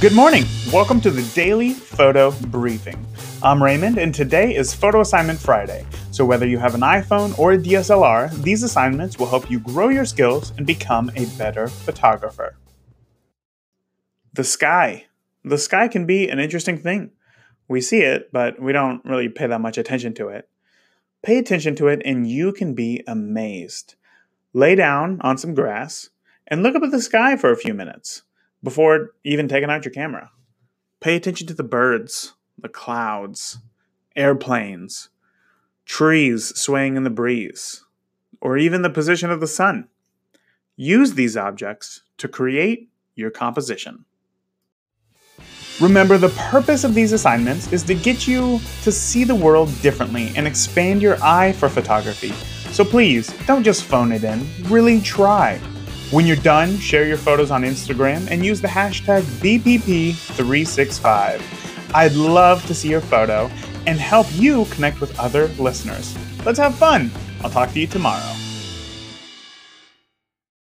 Good morning. Welcome to the Daily Photo Briefing. I'm Raymond, and today is Photo Assignment Friday. So, whether you have an iPhone or a DSLR, these assignments will help you grow your skills and become a better photographer. The sky. The sky can be an interesting thing. We see it, but we don't really pay that much attention to it. Pay attention to it, and you can be amazed. Lay down on some grass and look up at the sky for a few minutes before even taking out your camera. Pay attention to the birds, the clouds, airplanes, trees swaying in the breeze, or even the position of the sun. Use these objects to create your composition. Remember, the purpose of these assignments is to get you to see the world differently and expand your eye for photography. So please, don't just phone it in, really try. When you're done, share your photos on Instagram and use the hashtag BPP365. I'd love to see your photo and help you connect with other listeners. Let's have fun. I'll talk to you tomorrow.